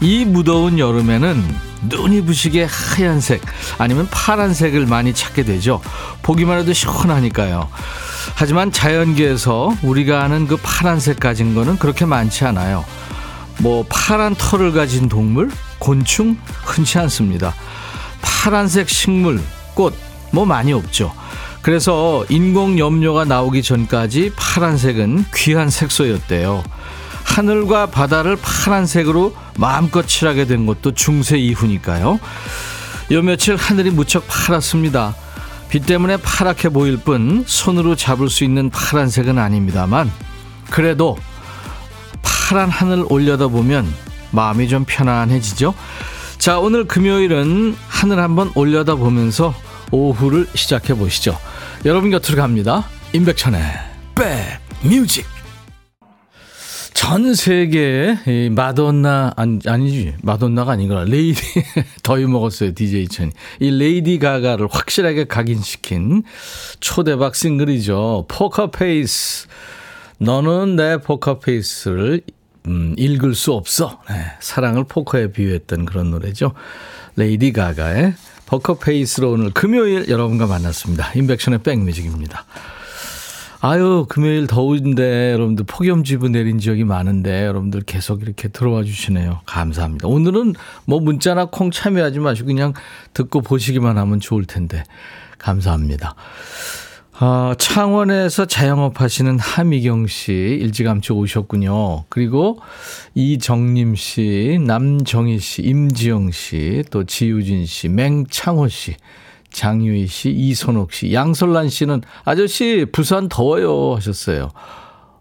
이 무더운 여름에는 눈이 부시게 하얀색 아니면 파란색을 많이 찾게 되죠. 보기만 해도 시원하니까요. 하지만 자연계에서 우리가 아는 그 파란색 가진 거는 그렇게 많지 않아요. 뭐 파란 털을 가진 동물, 곤충 흔치 않습니다. 파란색 식물, 꽃 뭐 많이 없죠. 그래서 인공 염료가 나오기 전까지 파란색은 귀한 색소였대요. 하늘과 바다를 파란색으로 마음껏 칠하게 된 것도 중세 이후니까요. 요 며칠 하늘이 무척 파랗습니다. 비 때문에 파랗게 보일 뿐 손으로 잡을 수 있는 파란색은 아닙니다만 그래도 파란 하늘 올려다 보면 마음이 좀 편안해지죠. 자, 오늘 금요일은 하늘 한번 올려다 보면서 오후를 시작해 보시죠. 여러분 곁으로 갑니다. 임백천의 백 뮤직 전 세계에 마돈나 아니, 아니지. 마돈나가 아니구나. 레이디 더위 먹었어요 DJ 천이. 이 레이디 가가를 확실하게 각인시킨 초대박 싱글이죠. 포커페이스. 너는 내 포커페이스를 음, 읽을 수 없어. 네, 사랑을 포커에 비유했던 그런 노래죠. 레이디 가가의 포커페이스로 오늘 금요일 여러분과 만났습니다. 인백션의 백뮤직입니다 아유, 금요일 더운데 여러분들 폭염지부 내린 지역이 많은데 여러분들 계속 이렇게 들어와 주시네요. 감사합니다. 오늘은 뭐 문자나 콩 참여하지 마시고 그냥 듣고 보시기만 하면 좋을 텐데. 감사합니다. 아, 창원에서 자영업 하시는 하미경 씨 일찌감치 오셨군요. 그리고 이정림 씨, 남정희 씨, 임지영 씨, 또 지유진 씨, 맹창호 씨. 장유희 씨, 이선옥 씨, 양설란 씨는 아저씨 부산 더워요 하셨어요.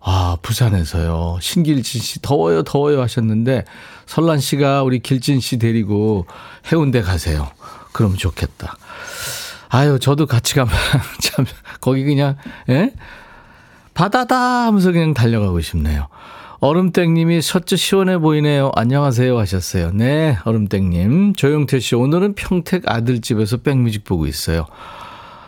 아, 부산에서요. 신길진 씨 더워요 더워요 하셨는데 설란 씨가 우리 길진 씨 데리고 해운대 가세요. 그럼 좋겠다. 아유, 저도 같이 가면 참 거기 그냥 예? 바다다 하면서 그냥 달려가고 싶네요. 얼음땡님이 셔츠 시원해 보이네요. 안녕하세요 하셨어요. 네, 얼음땡님. 조영태 씨, 오늘은 평택 아들집에서 백뮤직 보고 있어요.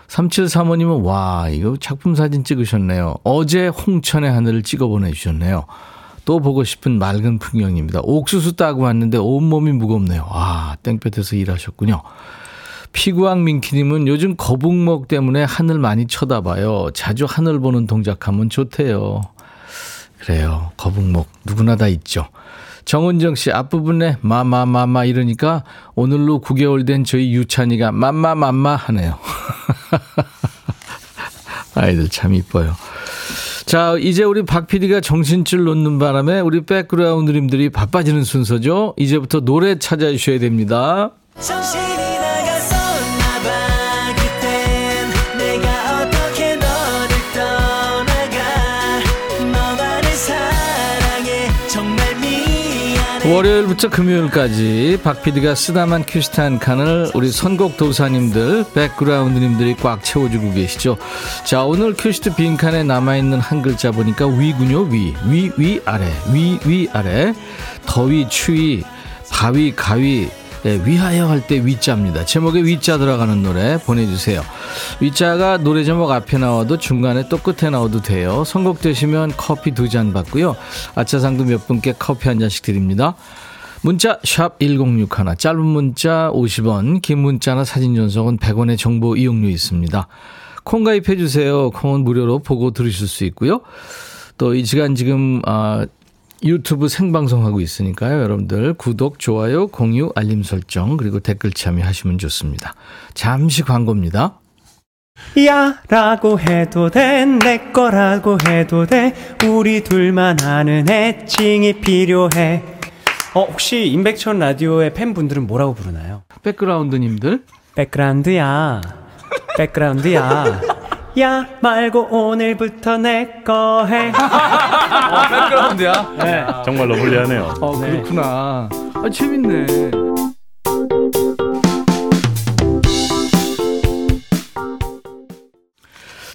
3735님은 와, 이거 작품 사진 찍으셨네요. 어제 홍천의 하늘을 찍어 보내주셨네요. 또 보고 싶은 맑은 풍경입니다. 옥수수 따고 왔는데 온몸이 무겁네요. 와, 땡볕에서 일하셨군요. 피구왕 민키님은 요즘 거북목 때문에 하늘 많이 쳐다봐요. 자주 하늘 보는 동작하면 좋대요. 그래요. 거북목 누구나 다 있죠. 정은정 씨 앞부분에 마마마마 이러니까 오늘로 9개월 된 저희 유찬이가 맘마맘마 하네요. 아이들 참 이뻐요. 자, 이제 우리 박 PD가 정신줄 놓는 바람에 우리 백그라운드님들이 바빠지는 순서죠. 이제부터 노래 찾아주셔야 됩니다. 정신... 월요일부터 금요일까지 박 PD가 쓰다만 한 칸을 우리 선곡 도사님들, 백그라운드님들이 꽉 채워주고 계시죠. 자, 오늘 퀴스트 빈칸에 남아있는 한 글자 보니까 위군요, 위. 위, 위, 아래. 위, 위, 아래. 더위, 추위, 바위, 가위, 네, 위하여 할 때 위자입니다. 제목에 위자 들어가는 노래 보내주세요. 위자가 노래 제목 앞에 나와도 중간에 또 끝에 나와도 돼요. 선곡되시면 커피 두 잔 받고요. 아차상도 몇 분께 커피 한 잔씩 드립니다. 문자 1061, 짧은 문자 50원, 긴 문자나 사진 전송은 100원의 정보 이용료 있습니다. 콩 가입해 주세요. 콩은 무료로 보고 들으실 수 있고요. 또 이 시간 지금 아, 유튜브 생방송하고 있으니까요. 여러분들 구독, 좋아요, 공유, 알림 설정 그리고 댓글 참여하시면 좋습니다. 잠시 광고입니다. 야 라고 해도 돼 내 거라고 해도 돼 우리 둘만 아는 애칭이 필요해 어 혹시 임백천 라디오의 팬분들은 뭐라고 부르나요? 백그라운드님들 백그라운드야 백그라운드야 야 말고 오늘부터 내 거 해. 아, 백그라운드야. 네. 정말로 불리하네요. 어, 그렇구나. 아, 재밌네.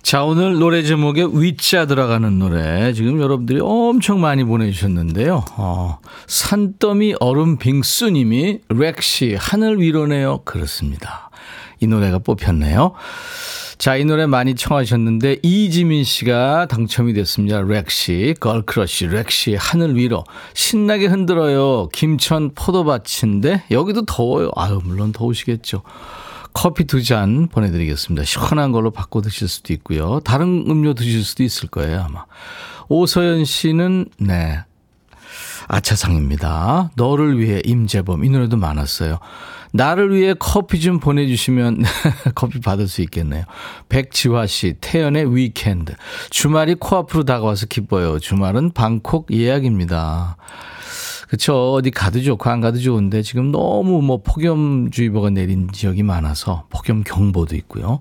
자, 오늘 노래 제목에 위자 들어가는 노래. 지금 여러분들이 엄청 많이 보내주셨는데요. 어, 산더미 얼음 빙수님이 렉시 하늘 위로네요. 그렇습니다. 이 노래가 뽑혔네요. 자, 이 노래 많이 청하셨는데 이지민 씨가 당첨이 됐습니다. 렉시, girl crush, 렉시, 하늘 위로. 신나게 흔들어요. 김천 포도밭인데 여기도 더워요. 아유, 물론 더우시겠죠. 커피 두 잔 보내드리겠습니다. 시원한 걸로 바꿔 드실 수도 있고요. 다른 음료 드실 수도 있을 거예요, 아마. 오서연 씨는, 네. 아차상입니다. 너를 위해 임재범. 이 노래도 많았어요. 나를 위해 커피 좀 보내주시면 커피 받을 수 있겠네요. 백지화 씨, 태연의 위켄드. 주말이 코앞으로 다가와서 기뻐요. 주말은 방콕 예약입니다. 그쵸. 어디 가도 좋고 안 가도 좋은데 지금 너무 뭐 폭염주의보가 내린 지역이 많아서 폭염 경보도 있고요.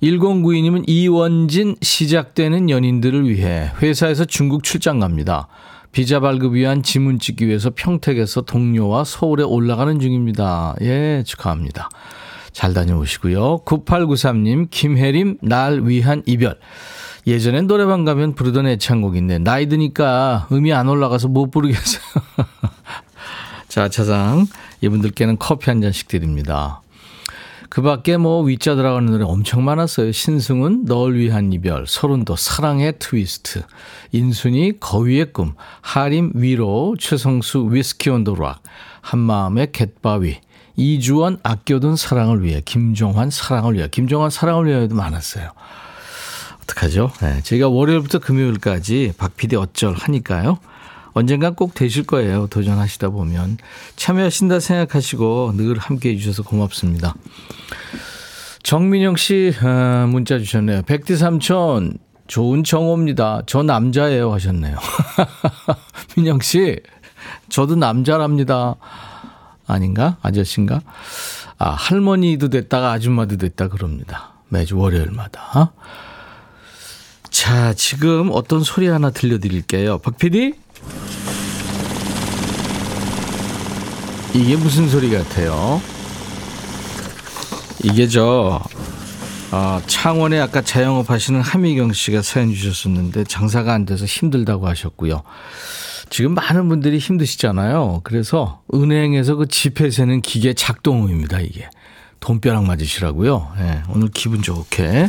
1092님은 이원진 시작되는 연인들을 위해 회사에서 중국 출장 갑니다. 비자 발급 위한 지문 찍기 위해서 평택에서 동료와 서울에 올라가는 중입니다. 예, 축하합니다. 잘 다녀오시고요. 9893님, 김혜림, 날 위한 이별. 예전엔 노래방 가면 부르던 애창곡인데, 나이 드니까 음이 안 올라가서 못 부르겠어요. 자, 차상. 이분들께는 커피 한 잔씩 드립니다. 그 밖에 뭐 위자 들어가는 노래 엄청 많았어요. 신승은 널 위한 이별, 서른도 사랑의 트위스트, 인순이 거위의 꿈, 하림 위로, 최성수 위스키 온 도락, 한마음의 갯바위, 이주원 아껴둔 사랑을 위해, 김종환 사랑을 위해, 김종환 사랑을 위해도 많았어요. 어떡하죠? 네, 제가 월요일부터 금요일까지 박 PD 어쩔 하니까요. 언젠간 꼭 되실 거예요. 도전하시다 보면. 참여하신다 생각하시고 늘 함께 해주셔서 고맙습니다. 정민영 씨 아, 문자 주셨네요. 백디 삼촌 좋은 정호입니다. 저 남자예요 하셨네요. 민영 씨 저도 남자랍니다. 아닌가? 아저씨인가? 아, 할머니도 됐다가 아줌마도 됐다 그럽니다. 매주 월요일마다. 자, 지금 어떤 소리 하나 들려드릴게요. 박 PD? 이게 무슨 소리 같아요? 이게 저 어, 창원에 아까 자영업 하시는 하미경 씨가 사연 주셨었는데 장사가 안 돼서 힘들다고 하셨고요. 지금 많은 분들이 힘드시잖아요. 그래서 은행에서 그 지폐 세는 기계 작동음입니다. 이게 돈벼락 맞으시라고요. 네, 오늘 기분 좋게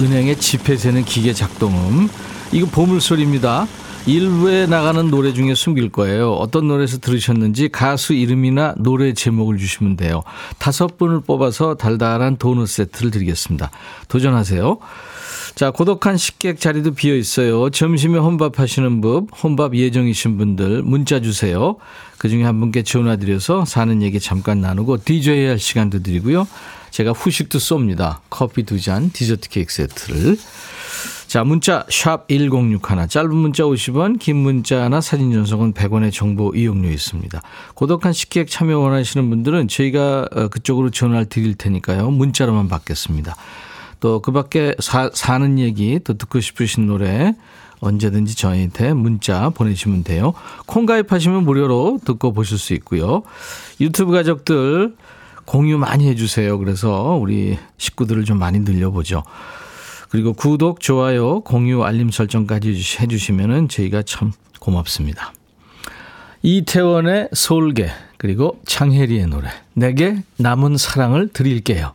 은행의 지폐 세는 기계 작동음 이거 보물 소리입니다. 일부에 나가는 노래 중에 숨길 거예요. 어떤 노래에서 들으셨는지 가수 이름이나 노래 제목을 주시면 돼요. 다섯 분을 뽑아서 달달한 도넛 세트를 드리겠습니다. 도전하세요. 자, 고독한 식객 자리도 비어 있어요. 점심에 혼밥 하시는 분, 혼밥 예정이신 분들 문자 주세요. 그 중에 한 분께 전화 드려서 사는 얘기 잠깐 나누고 DJ 할 시간도 드리고요. 제가 후식도 쏩니다. 커피 두 잔, 디저트 케이크 세트를. 자, 문자 샵 1061. 짧은 문자 50원, 긴 문자나 사진 전송은 100원의 정보 이용료 있습니다. 고독한 식객 참여 원하시는 분들은 저희가 어, 그쪽으로 전화를 드릴 테니까요. 문자로만 받겠습니다. 또 그 밖에 사는 얘기 또 듣고 싶으신 노래 언제든지 저희한테 문자 보내주시면 돼요. 콩 가입하시면 무료로 듣고 보실 수 있고요. 유튜브 가족들 공유 많이 해주세요. 그래서 우리 식구들을 좀 많이 늘려보죠. 그리고 구독, 좋아요, 공유, 알림 설정까지 해주시면 저희가 참 고맙습니다. 이태원의 솔개, 그리고 창혜리의 노래, 내게 남은 사랑을 드릴게요.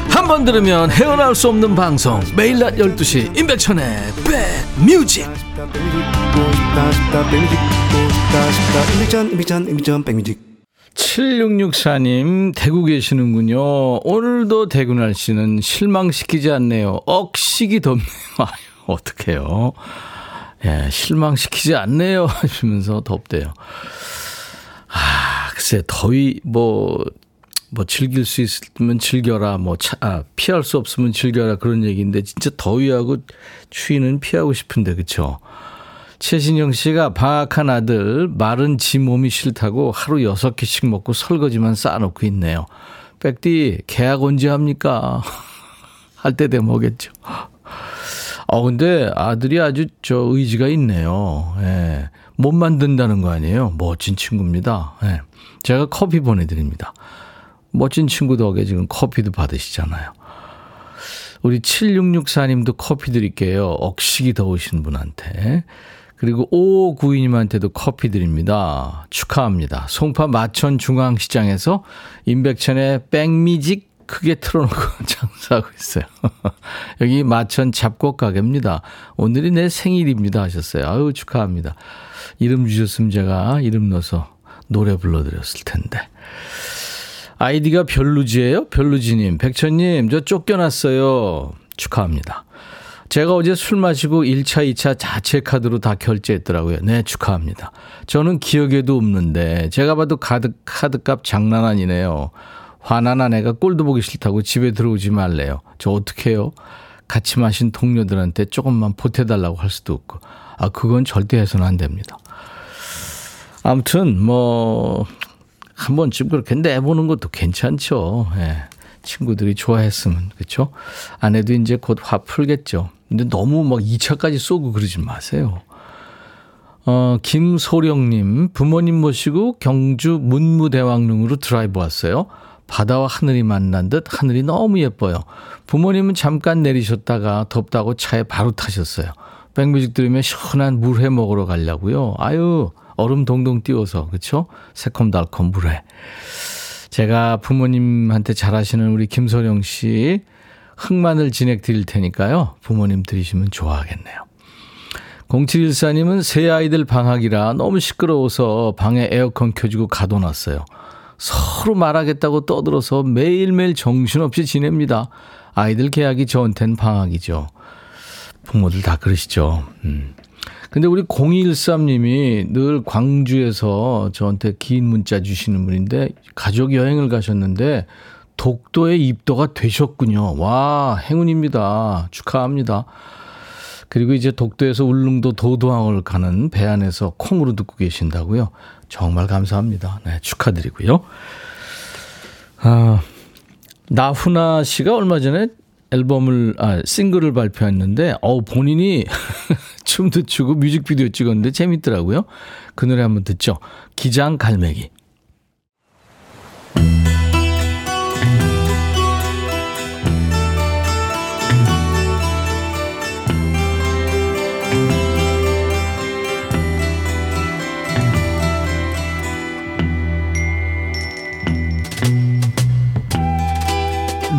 한 번 들으면 헤어나올 수 없는 방송 매일 낮 12시 임백천의 백뮤직 7664님, 대구 계시는군요. 오늘도 대구 날씨는 실망시키지 않네요. 억식이 덥네요. 어떡해요. 예, 실망시키지 않네요. 하시면서 덥대요. 아, 글쎄, 더위, 뭐, 뭐 즐길 수 있으면 즐겨라, 뭐 차, 아, 피할 수 없으면 즐겨라 그런 얘기인데 진짜 더위하고 추위는 피하고 싶은데 그쵸? 최신영 씨가 방학한 아들 말은 지 몸이 싫다고 하루 여섯 개씩 먹고 설거지만 쌓아놓고 있네요. 백디 계약 언제 합니까? 할 때 되면 오겠죠. 어 근데 아들이 아주 저 의지가 있네요. 예. 못 만든다는 거 아니에요. 멋진 친구입니다. 예. 제가 커피 보내드립니다. 멋진 친구 덕에 지금 커피도 받으시잖아요. 우리 7664님도 커피 드릴게요. 억식이 더우신 분한테. 그리고 5592님한테도 커피 드립니다. 축하합니다. 송파 마천 중앙시장에서 임백천의 백미직 크게 틀어놓고 장사하고 있어요. 여기 마천 잡곡 가게입니다. 오늘이 내 생일입니다 하셨어요. 아유 축하합니다. 이름 주셨으면 제가 이름 넣어서 노래 불러드렸을 텐데. 아이디가 별루지예요? 별루지님. 백천님, 저 쫓겨났어요. 축하합니다. 제가 어제 술 마시고 1차, 2차 자체 카드로 다 결제했더라고요. 네, 축하합니다. 저는 기억에도 없는데 제가 봐도 카드, 카드값 장난 아니네요. 화난 아내가 꼴도 보기 싫다고 집에 들어오지 말래요. 저 어떡해요? 같이 마신 동료들한테 조금만 보태달라고 할 수도 없고. 아, 그건 절대 해서는 안 됩니다. 아무튼, 뭐, 한 번쯤 그렇게 내보는 것도 괜찮죠. 예. 친구들이 좋아했으면, 그렇죠? 아내도 이제 곧 화 풀겠죠. 근데 너무 막 2차까지 쏘고 그러지 마세요. 어, 김소령님, 부모님 모시고 경주 문무대왕릉으로 드라이브 왔어요. 바다와 하늘이 만난 듯 하늘이 너무 예뻐요. 부모님은 잠깐 내리셨다가 덥다고 차에 바로 타셨어요. 백뮤직 들으면 시원한 물회 먹으러 가려고요. 아유, 얼음 동동 띄워서, 그쵸? 새콤달콤 물회. 제가 부모님한테 잘하시는 우리 김소령 씨 흑마늘 진액 드릴 테니까요. 부모님 드리시면 좋아하겠네요. 0714님은 새 아이들 방학이라 너무 시끄러워서 방에 에어컨 켜주고 가둬놨어요. 서로 말하겠다고 떠들어서 매일매일 정신없이 지냅니다. 아이들 계약이 저한텐 방학이죠. 부모들 다 그러시죠. 음. 근데 우리 0213님이 늘 광주에서 저한테 긴 문자 주시는 분인데 가족 여행을 가셨는데 독도에 입도가 되셨군요. 와, 행운입니다. 축하합니다. 그리고 이제 독도에서 울릉도 도도항을 가는 배 안에서 콩으로 듣고 계신다고요. 정말 감사합니다. 네, 축하드리고요. 아, 나훈아 씨가 얼마 전에 앨범을 아 싱글을 발표했는데 어 본인이 춤도 추고 뮤직비디오 찍었는데 재밌더라고요. 그 노래 한번 듣죠. 기장 갈매기.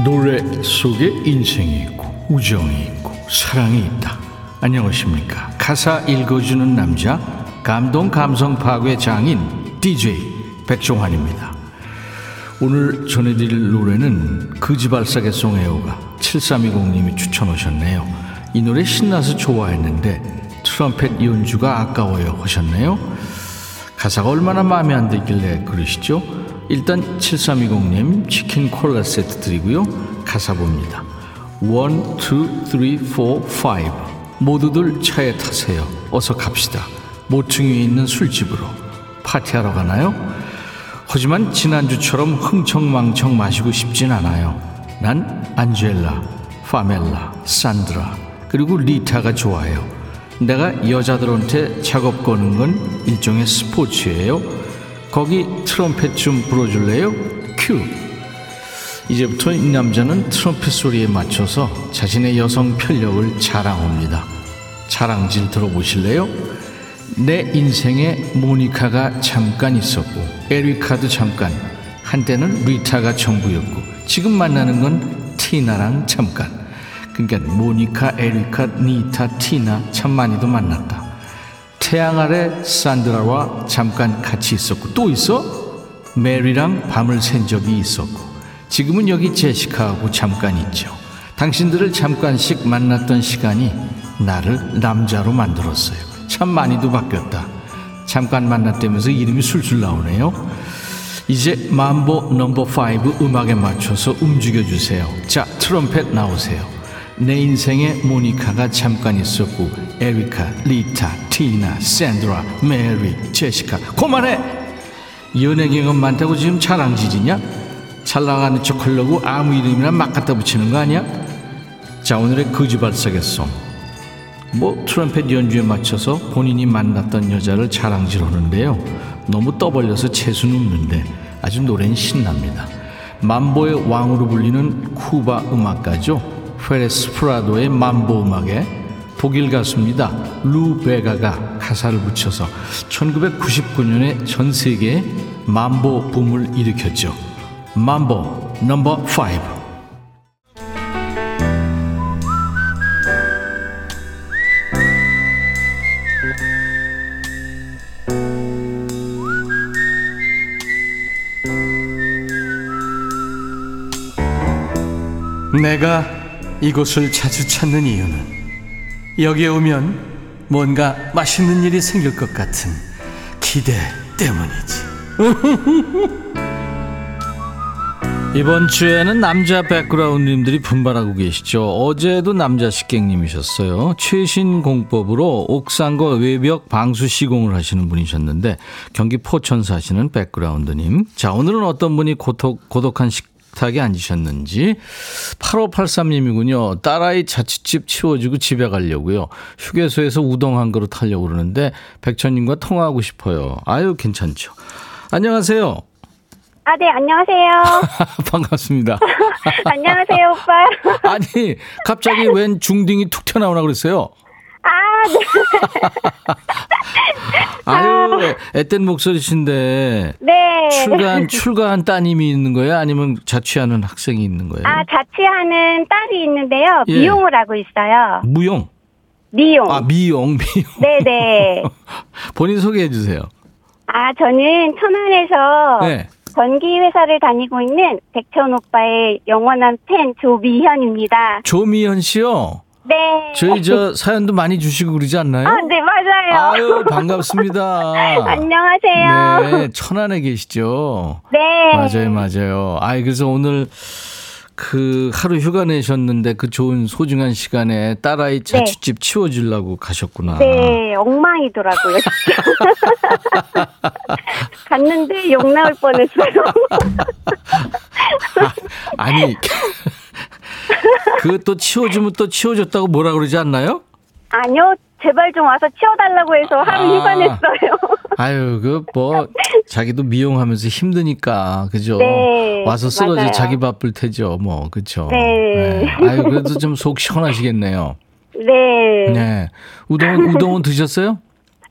노래 속에 인생이 있고 우정이 있고 사랑이 있다. 안녕하십니까. 가사 읽어주는 남자 감동 감성 파괴 장인 DJ 백종환입니다. 오늘 전해드릴 노래는 그지발사계 송혜호가 7320님이 추천하셨네요. 이 노래 신나서 좋아했는데 트럼펫 연주가 아까워요 하셨네요. 가사가 얼마나 마음에 안 들길래 그러시죠? 일단 7320님 치킨 콜라 세트 드리고요. 가사 봅니다. 1, 2, 3, 4, 5 모두들 차에 타세요. 어서 갑시다. 모퉁이에 있는 술집으로 파티하러 가나요? 하지만 지난주처럼 흥청망청 마시고 싶진 않아요. 난 안젤라, 파멜라, 산드라 그리고 리타가 좋아요. 내가 여자들한테 작업 거는 건 일종의 스포츠예요. 거기 트럼펫 좀 불어줄래요? 큐. 이제부터 이 남자는 트럼펫 소리에 맞춰서 자신의 여성 편력을 자랑합니다. 자랑질 들어보실래요? 내 인생에 모니카가 잠깐 있었고 에리카도 잠깐 한때는 리타가 전부였고 지금 만나는 건 티나랑 잠깐 그러니까 모니카, 에리카, 리타, 티나 참 많이도 만났다 태양 아래 산드라와 잠깐 같이 있었고 또 있어? 메리랑 밤을 샌 적이 있었고 지금은 여기 제시카하고 잠깐 있죠 당신들을 잠깐씩 만났던 시간이 나를 남자로 만들었어요 참 많이도 바뀌었다. 잠깐 만났다면서 이름이 술술 나오네요. 이제 만보 넘버 5 음악에 맞춰서 움직여 주세요. 자, 트럼펫 나오세요. 내 인생에 모니카가 잠깐 있었고 에리카, 리타, 티나, 샌드라, 메리, 제시카 그만해! 연애 경험 많다고 지금 자랑질이냐? 잘 나가는 척 하려고 아무 이름이나 막 갖다 붙이는 거 아니야? 자 오늘의 거지발싸개 song 뭐 트럼펫 연주에 맞춰서 본인이 만났던 여자를 자랑질하는데요 너무 떠벌려서 재수는 없는데 아주 노래는 신납니다 맘보의 왕으로 불리는 쿠바 음악가죠 페레스 프라도의 맘보 음악에 독일 가수입니다. 루 베가가 가사를 붙여서 1999년에 전 세계에 맘보 붐을 일으켰죠. 맘보 넘버 5 내가 이곳을 자주 찾는 이유는 여기에 오면 뭔가 맛있는 일이 생길 것 같은 기대 때문이지. 이번 주에는 남자 백그라운드님들이 분발하고 계시죠. 어제도 남자 식객님이셨어요. 최신 공법으로 옥상과 외벽 방수 시공을 하시는 분이셨는데 경기 포천 사시는 백그라운드님. 자 오늘은 어떤 분이 고독, 고독한 식 탁에 앉으셨는지 8583님이군요. 딸아이 자취집 치워주고 집에 가려고요. 휴게소에서 우동 한 그릇 하려고 그러는데 백천님과 통화하고 싶어요. 아유 괜찮죠. 안녕하세요. 아, 네, 안녕하세요. 반갑습니다. 안녕하세요, 오빠. 아니, 갑자기 웬 중딩이 툭 튀어나오나 그랬어요? 아, 네. 아유, 앳된 목소리신데. 네. 출가한, 출가한 따님이 있는 거예요? 아니면 자취하는 학생이 있는 거예요? 아, 자취하는 딸이 있는데요. 예. 미용을 하고 있어요. 무용. 미용. 아, 미용, 미용. 네네. 본인 소개해 주세요. 아, 저는 천안에서 네. 전기 회사를 다니고 있는 백천 오빠의 영원한 팬 조미현입니다. 조미연 씨요. 네. 저희 저 사연도 많이 주시고 그러지 않나요? 아, 네, 맞아요. 아유, 반갑습니다. 안녕하세요. 네, 천안에 계시죠? 네. 맞아요, 맞아요. 아이, 그래서 오늘 그 하루 휴가 내셨는데 그 좋은 소중한 시간에 딸아이 자취집 치워주려고 가셨구나. 네, 엉망이더라고요. 갔는데 욕 나올 뻔했어요. 아니, 그 또 치워주면 또 치워줬다고 뭐라 그러지 않나요? 아니요, 제발 좀 와서 치워달라고 해서 하루 아. 냈어요. 아유, 그 뭐 자기도 미용하면서 힘드니까 그죠? 네, 와서 쓰러져 맞아요. 자기 바쁠 테죠, 뭐 그죠? 네. 아유, 그래도 좀 속 시원하시겠네요. 네. 네. 우동 우동은 드셨어요?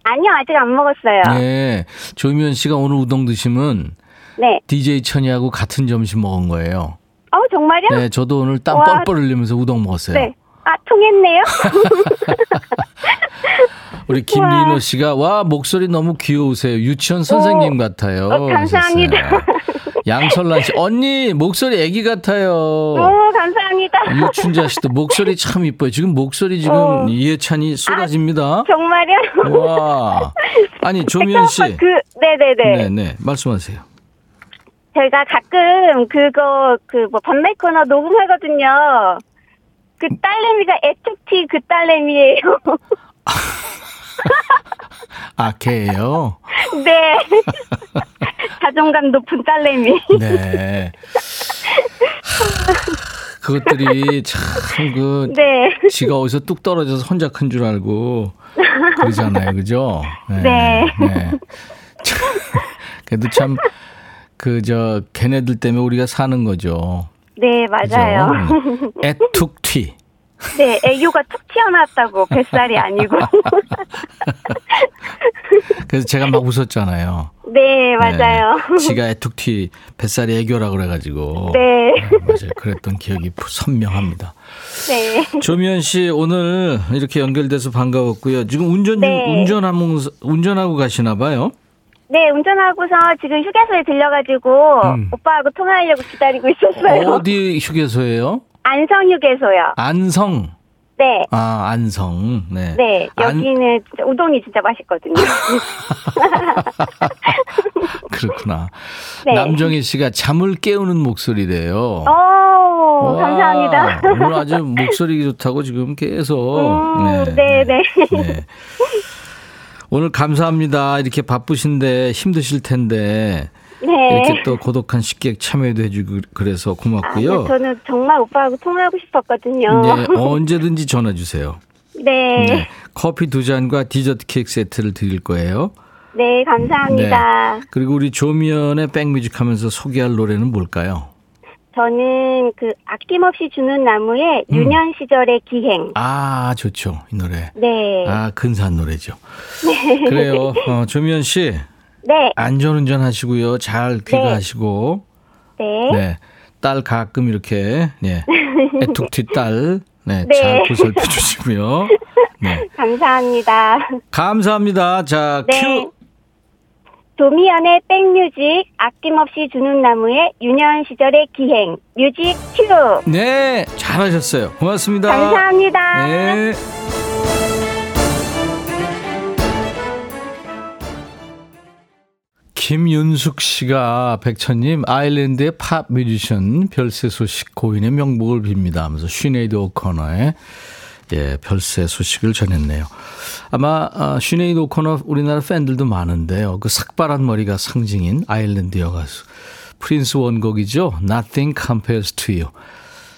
아니요, 아직 안 먹었어요. 네. 조미연 씨가 오늘 우동 드시면 네. DJ 천이하고 같은 점심 먹은 거예요. 어, 정말요? 네, 저도 오늘 땀 와. 뻘뻘 흘리면서 우동 먹었어요. 네. 아, 통했네요? 우리 김리노 씨가 와 목소리 너무 귀여우세요. 유치원 선생님 같아요. 어, 감사합니다. 양설란 씨 언니 목소리 애기 같아요. 오, 감사합니다. 유춘자 씨도 목소리 참 이뻐요. 지금 목소리 지금 어. 이해찬이 쏟아집니다. 정말요? 와. 아니 조미연 씨. 그, 네네네. 네네 말씀하세요. 저희가 가끔 그거, 그 뭐, 밤날 코너 녹음하거든요. 그 딸내미가 애툭티 그 딸내미예요. 아 걔예요. 네. 자존감 높은 딸내미. 네. 하, 그것들이 참 그 네. 지가 어디서 뚝 떨어져서 혼자 큰 줄 알고 그러잖아요, 그죠? 네. 네. 참, 그래도 참 그 저 걔네들 때문에 우리가 사는 거죠. 네, 맞아요. 그죠? 애툭튀. 네, 애교가 툭 튀어나왔다고, 뱃살이 아니고. 그래서 제가 막 웃었잖아요. 네, 맞아요. 네. 지가 애툭튀 뱃살이 애교라 그래가지고. 네. 맞아요. 그랬던 기억이 선명합니다. 네. 조미연 씨 오늘 이렇게 연결돼서 반가웠고요. 지금 운전 중 네. 운전하고 운전하고 가시나 봐요. 네, 운전하고서 지금 휴게소에 들려가지고, 음. 오빠하고 통화하려고 기다리고 있었어요. 어디 휴게소예요? 안성 휴게소요. 안성. 네. 아, 안성. 네. 네, 안- 여기는 진짜 우동이 진짜 맛있거든요. 그렇구나. 네. 남정희 씨가 잠을 깨우는 목소리래요. 오, 와, 감사합니다. 오늘 아주 목소리 좋다고 지금 계속. 음, 네, 네. 네. 오늘 감사합니다. 이렇게 바쁘신데 힘드실 텐데 네. 이렇게 또 고독한 식객 참여도 해주고 그래서 고맙고요. 아, 저는 정말 오빠하고 통화하고 싶었거든요. 네, 언제든지 전화 주세요. 네. 네. 커피 두 잔과 디저트 케이크 세트를 드릴 거예요. 네, 감사합니다. 그리고 우리 조미연의 백뮤직 하면서 소개할 노래는 뭘까요? 저는 그 아낌없이 주는 나무의 음. 유년 시절의 기행. 아, 좋죠. 이 노래. 네. 아, 근사한 노래죠. 그래요. 어, 조미연 씨, 네. 안전운전 하시고요. 잘 귀가하시고. 네. 네. 딸 가끔 이렇게, 네. 애툭튀 딸, 네. 네. 잘 보살펴 주시고요. 네. 감사합니다. 감사합니다. 자, 네. 큐. 도미연의 백뮤직 아낌없이 주는 나무의 유년 시절의 기행. music cue. 네. 잘하셨어요. 고맙습니다. 감사합니다. 네. 김윤숙 씨가 백천님 아일랜드의 팝 뮤지션 별세 소식 고인의 명복을 빕니다 하면서 시네이드 오코너의 예, 별세 소식을 전했네요. 아마 아, 시네이드 오코너 우리나라 팬들도 많은데요. 그 삭발한 머리가 상징인 아일랜드 여가수 프린스 원곡이죠. Nothing compares to you.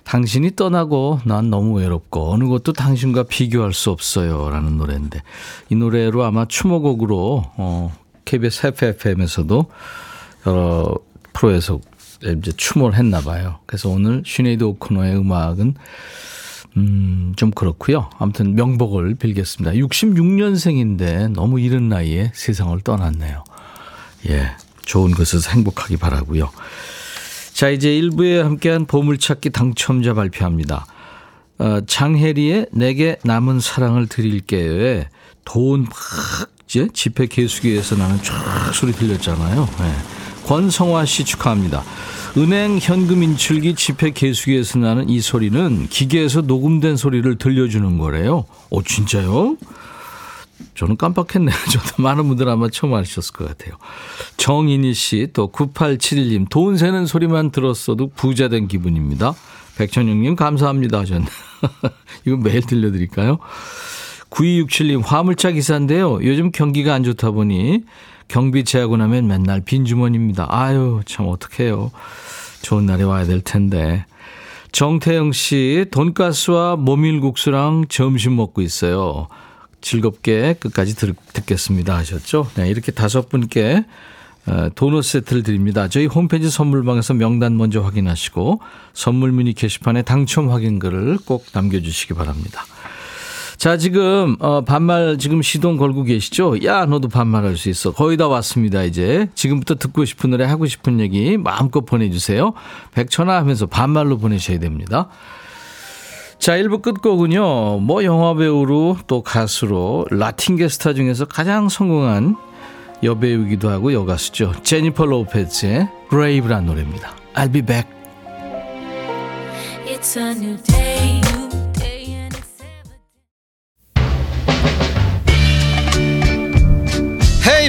당신이 떠나고 난 너무 외롭고 어느 것도 당신과 비교할 수 없어요. 라는 노래인데 이 노래로 아마 추모곡으로 어, KBS FFM에서도 여러 프로에서 이제 추모를 했나 봐요. 그래서 오늘 시네이드 오코너의 음악은 음, 좀 그렇고요. 아무튼 명복을 빌겠습니다. 66년생인데 너무 이른 나이에 세상을 떠났네요. 예. 좋은 곳에서 행복하기 바라고요. 자, 이제 1부에 함께한 보물찾기 당첨자 발표합니다. 어, 장혜리의 내게 남은 사랑을 드릴게요에 돈 막, 이제 집회 개수기에서 나는 쫙 소리 들렸잖아요. 예. 권성화 씨 축하합니다. 은행 현금 인출기 집회 개수기에서 나는 이 소리는 기계에서 녹음된 소리를 들려주는 거래요. 오, 진짜요? 저는 깜빡했네요. 저도 많은 분들 아마 처음 아셨을 것 같아요. 정인희 씨, 또 9871님, 돈 세는 소리만 들었어도 부자 된 기분입니다. 백천영님, 감사합니다. 하셨네. 이거 매일 들려드릴까요? 9267님, 화물차 기사인데요. 요즘 경기가 안 좋다 보니 경비 제하고 나면 맨날 빈주머니입니다. 아유, 참, 어떡해요. 좋은 날이 와야 될 텐데. 정태영 씨, 돈가스와 모밀국수랑 점심 먹고 있어요. 즐겁게 끝까지 들, 듣겠습니다 하셨죠? 네, 이렇게 다섯 분께 어, 도넛 세트를 드립니다. 저희 홈페이지 선물방에서 명단 먼저 확인하시고 선물 문의 게시판에 당첨 확인글을 꼭 남겨주시기 바랍니다. 자, 지금, 어, 반말 지금 시동 걸고 계시죠? 야, 너도 반말할 수 있어. 거의 다 왔습니다, 이제. 지금부터 듣고 싶은 노래, 하고 싶은 얘기 마음껏 보내주세요. 백천화 하면서 반말로 보내셔야 됩니다. 자, 1부 끝곡은요, 뭐 영화배우로 또 가수로 라틴계 스타 중에서 가장 성공한 여배우이기도 하고 여가수죠. 제니퍼 로페즈의 Brave라는 노래입니다. I'll be back.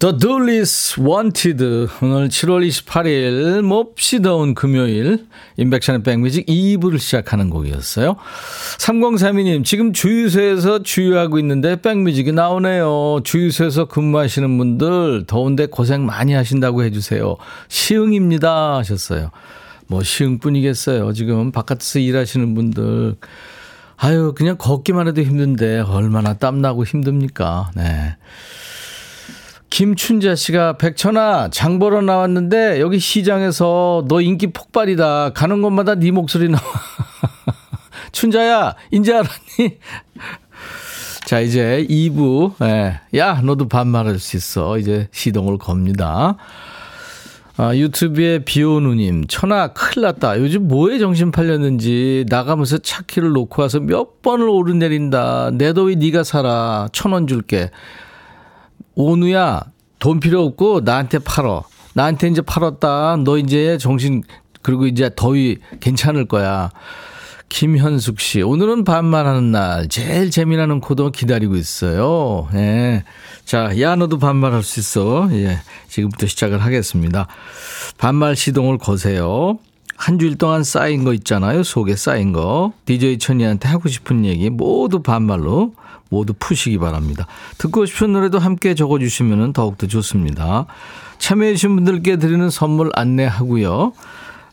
The Doolies Wanted 오늘 7월 28일 몹시 더운 금요일 인백션의 백뮤직 2부를 시작하는 곡이었어요. 3032님 지금 주유소에서 주유하고 있는데 백뮤직이 나오네요. 주유소에서 근무하시는 분들 더운데 고생 많이 하신다고 해주세요. 시흥입니다 하셨어요. 뭐 시흥뿐이겠어요. 지금 바깥에서 일하시는 분들 아유, 그냥 걷기만 해도 힘든데 얼마나 땀나고 힘듭니까? 네. 김춘자 씨가 백천아 장 보러 나왔는데 여기 시장에서 너 인기 폭발이다. 가는 곳마다 네 목소리 나와. 춘자야 인제 알았니? 자 이제 2부 예. 야 너도 반말할 수 있어. 이제 시동을 겁니다. 아, 유튜브에 비오누님, 천아 큰일 났다. 요즘 뭐에 정신 팔렸는지 나가면서 차 키를 놓고 와서 몇 번을 오르내린다. 내 더위 네가 사라. 천 원 줄게. 오누야, 돈 필요 없고 나한테 팔어. 나한테 이제 팔았다. 너 이제 정신, 그리고 이제 더위 괜찮을 거야. 김현숙 씨, 오늘은 반말하는 날. 제일 재미나는 코드 기다리고 있어요. 예. 자, 야, 너도 반말할 수 있어. 예. 지금부터 시작을 하겠습니다. 반말 시동을 거세요. 한 주일 동안 쌓인 거 있잖아요. 속에 쌓인 거. DJ 천이한테 하고 싶은 얘기 모두 반말로 모두 푸시기 바랍니다. 듣고 싶은 노래도 함께 적어주시면 더욱더 좋습니다. 참여해주신 분들께 드리는 선물 안내하고요.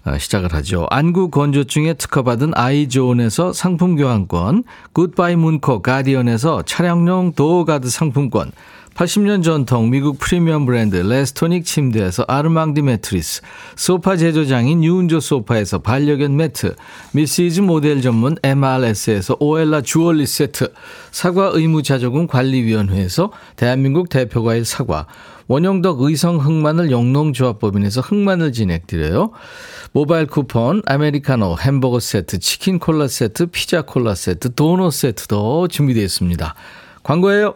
아, 시작을 하죠. 안구 건조증에 특허받은 아이존에서 상품 교환권, 굿바이 문코 가디언에서 차량용 도어가드 상품권, 80년 전통 미국 프리미엄 브랜드 레스토닉 침대에서 아르망디 매트리스, 소파 제조장인 유운조 소파에서 반려견 매트, 미시즈 모델 전문 MRS에서 오엘라 주얼리 세트, 사과 의무자조금 관리위원회에서 대한민국 대표과일 사과, 원형덕 의성 흑마늘 영농조합법인에서 흑마늘 진행드려요. 모바일 쿠폰, 아메리카노, 햄버거 세트, 치킨 콜라 세트, 피자 콜라 세트, 도넛 세트도 준비되어 있습니다. 광고예요.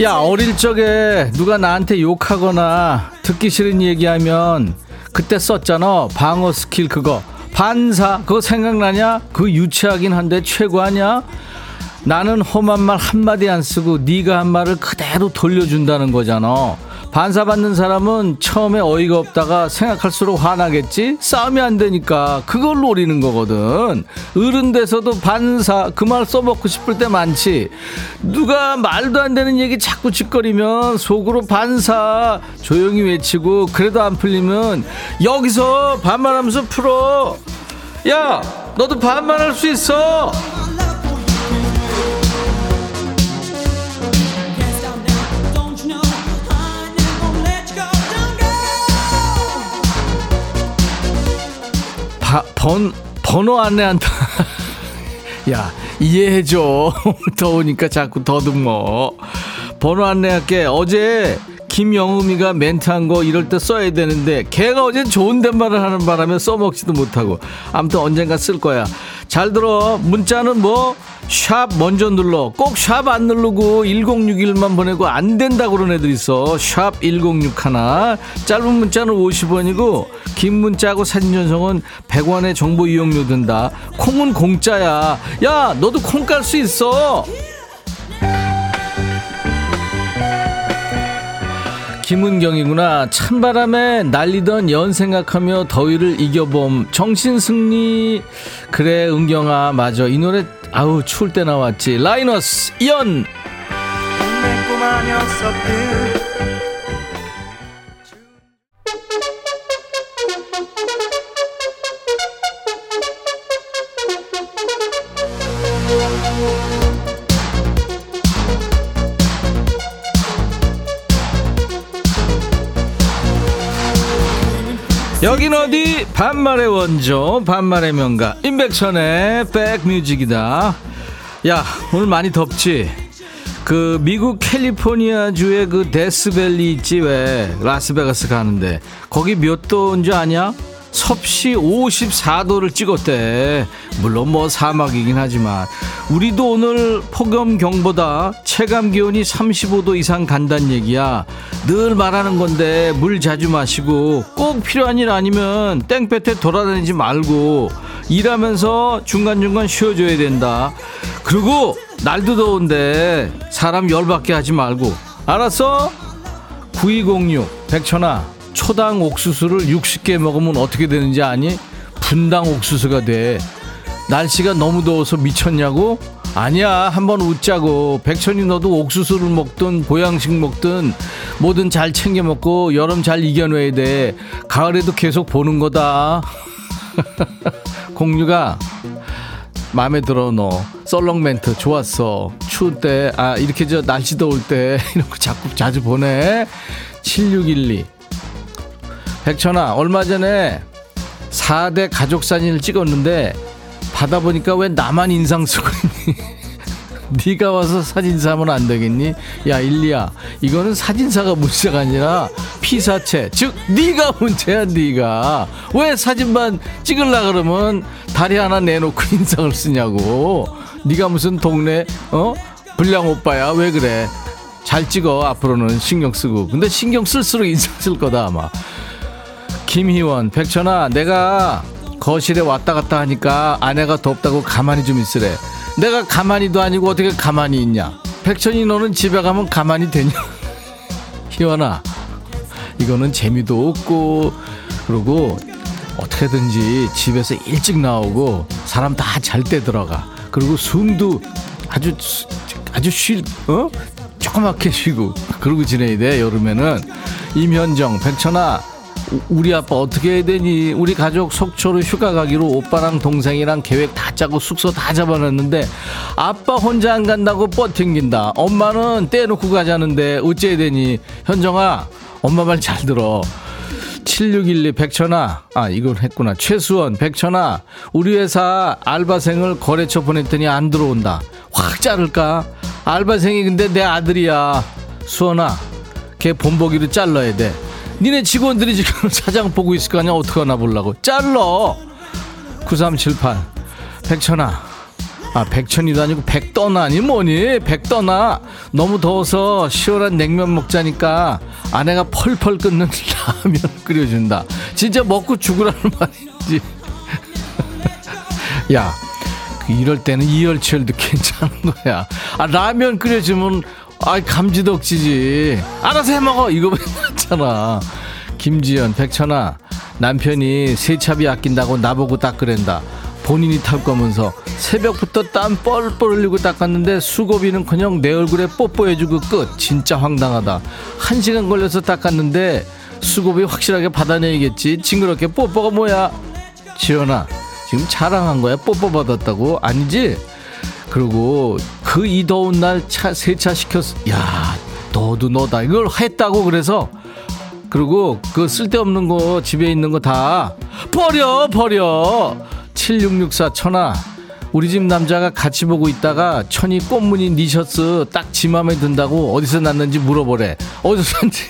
야, 어릴 적에 누가 나한테 욕하거나 듣기 싫은 얘기하면 그때 썼잖아. 방어 스킬 그거. 반사. 그거 생각나냐? 그 유치하긴 한데 최고 아니야? 나는 험한 말 한마디 안 쓰고 네가 한 말을 그대로 돌려준다는 거잖아. 반사받는 사람은 처음에 어이가 없다가 생각할수록 화나겠지? 싸움이 안 되니까 그걸 노리는 거거든. 어른 돼서도 반사 그 말 써먹고 싶을 때 많지. 누가 말도 안 되는 얘기 자꾸 짓거리면 속으로 반사 조용히 외치고 그래도 안 풀리면 여기서 반말하면서 풀어. 야, 너도 반말할 수 있어. 번, 번호 안내한다. 야, 이해해줘. 더우니까 자꾸 더듬어. 번호 안내할게. 어제 김영음이가 멘트한 거 이럴 때 써야 되는데 걔가 어제 좋은 덴말을 하는 바람에 써먹지도 못하고 아무튼 언젠가 쓸 거야. 잘 들어. 문자는 뭐? 샵 먼저 눌러. 꼭 샵 안 누르고 1061만 보내고 안 된다고 그런 애들 있어. 샵 1061. 짧은 문자는 50원이고 긴 문자하고 사진 전송은 100원의 정보 이용료 든다. 콩은 공짜야. 야, 너도 콩 깔 수 있어. 김은경이구나. 찬바람에 날리던 연 생각하며 더위를 이겨봄. 정신승리. 그래, 은경아. 맞아. 이 노래, 아우, 추울 때 나왔지. 라이너스, 연. 내 꼬마 녀석들 여긴 어디? 반말의 원조 반말의 명가. 임백천의 백뮤직이다. 야 오늘 많이 덥지? 그 미국 캘리포니아 주의 그 데스밸리 있지? 왜? 라스베가스 가는데. 거기 몇 도인 줄 아냐 섭씨 54도를 찍었대. 물론 뭐 사막이긴 하지만 우리도 오늘 폭염경보다 체감 기온이 35도 이상 간단 얘기야. 늘 말하는 건데 물 자주 마시고 꼭 필요한 일 아니면 땡볕에 돌아다니지 말고 일하면서 중간중간 쉬어줘야 된다. 그리고 날도 더운데 사람 열받게 하지 말고. 알았어? 9206 백천아 초당 옥수수를 60개 먹으면 어떻게 되는지 아니? 분당 옥수수가 돼. 날씨가 너무 더워서 미쳤냐고? 아니야 한번 웃자고. 백천이 너도 옥수수를 먹든 보양식 먹든 뭐든 잘 챙겨 먹고 여름 잘 이겨내야 돼. 가을에도 계속 보는 거다. 공유가 마음에 들어 너. 썰렁 멘트. 좋았어. 추울 때 아 이렇게 저 날씨 더울 때 이런 거 자꾸 자주 보내. 7612 백천아 얼마 전에 4대 가족 사진을 찍었는데 받아 보니까 왜 나만 인상 쓰고 있니? 네가 와서 사진사 하면 안 되겠니? 야 일리야. 이거는 사진사가 문제가 아니라 피사체. 즉 네가 문제야 네가. 왜 사진만 찍으려 그러면 다리 하나 내놓고 인상을 쓰냐고. 네가 무슨 동네 어? 불량 오빠야? 왜 그래? 잘 찍어. 앞으로는 신경 쓰고. 근데 신경 쓸수록 인상 쓸 거다 아마 김희원 백천아 내가 거실에 왔다 갔다 하니까 아내가 덥다고 가만히 좀 있으래. 내가 가만히도 아니고 어떻게 가만히 있냐? 백천이 너는 집에 가면 가만히 되냐? 희원아 이거는 재미도 없고 그리고 어떻게든지 집에서 일찍 나오고 사람 다 잘 때 들어가. 그리고 숨도 아주 수- 아주 쉴 어? 조그맣게 쉬고. 그러고 지내야 돼 여름에는. 임현정 백천아 우- 우리 아빠 어떻게 해야 되니? 우리 가족 속초로 휴가 가기로 오빠랑 동생이랑 계획 다 짜고 숙소 다 잡아놨는데 아빠 혼자 안 간다고 뻗튕긴다. 엄마는 떼놓고 가자는데 어째야 되니? 현정아 엄마 말 잘 들어. 7612 백천아. 아 이걸 했구나. 최수원 백천아. 우리 회사 알바생을 거래처 보냈더니 안 들어온다. 확 자를까? 알바생이 근데 내 아들이야. 수원아 걔 본보기로 잘라야 돼 니네 직원들이 지금 사장 보고 있을 거 아니야? 어떡하나 보려고. 잘러 9378 백천아. 아 백천이도 아니고 백떠나니 뭐니? 백떠나. 너무 더워서 시원한 냉면 먹자니까 아내가 펄펄 끓는 라면 끓여준다. 진짜 먹고 죽으라는 말이지. 야 이럴 때는 이열치열도 괜찮은 거야. 아 라면 끓여주면 아 감지덕지지. 알아서 해먹어. 이거 낫잖아. 김지연 백천아 남편이 세차비 아낀다고 나보고 닦으랜다. 본인이 탈 거면서 새벽부터 땀 뻘뻘 흘리고 닦았는데 수고비는 그냥 내 얼굴에 뽀뽀해주고 끝. 진짜 황당하다. 한 시간 걸려서 닦았는데 수고비 확실하게 받아내야겠지. 징그럽게 뽀뽀가 뭐야? 지연아 지금 자랑한 거야? 뽀뽀 받았다고? 아니지? 그리고 그 이 더운 날 차 세차 시켰어 야 너도 너다. 이걸 했다고 그래서 그리고 그 쓸데없는 거 집에 있는 거 다 버려 버려. 7664 천아 우리 집 남자가 같이 보고 있다가 천이 꽃무늬 니 셔츠 딱 지 맘에 든다고 어디서 났는지 물어보래. 어디서 샀지.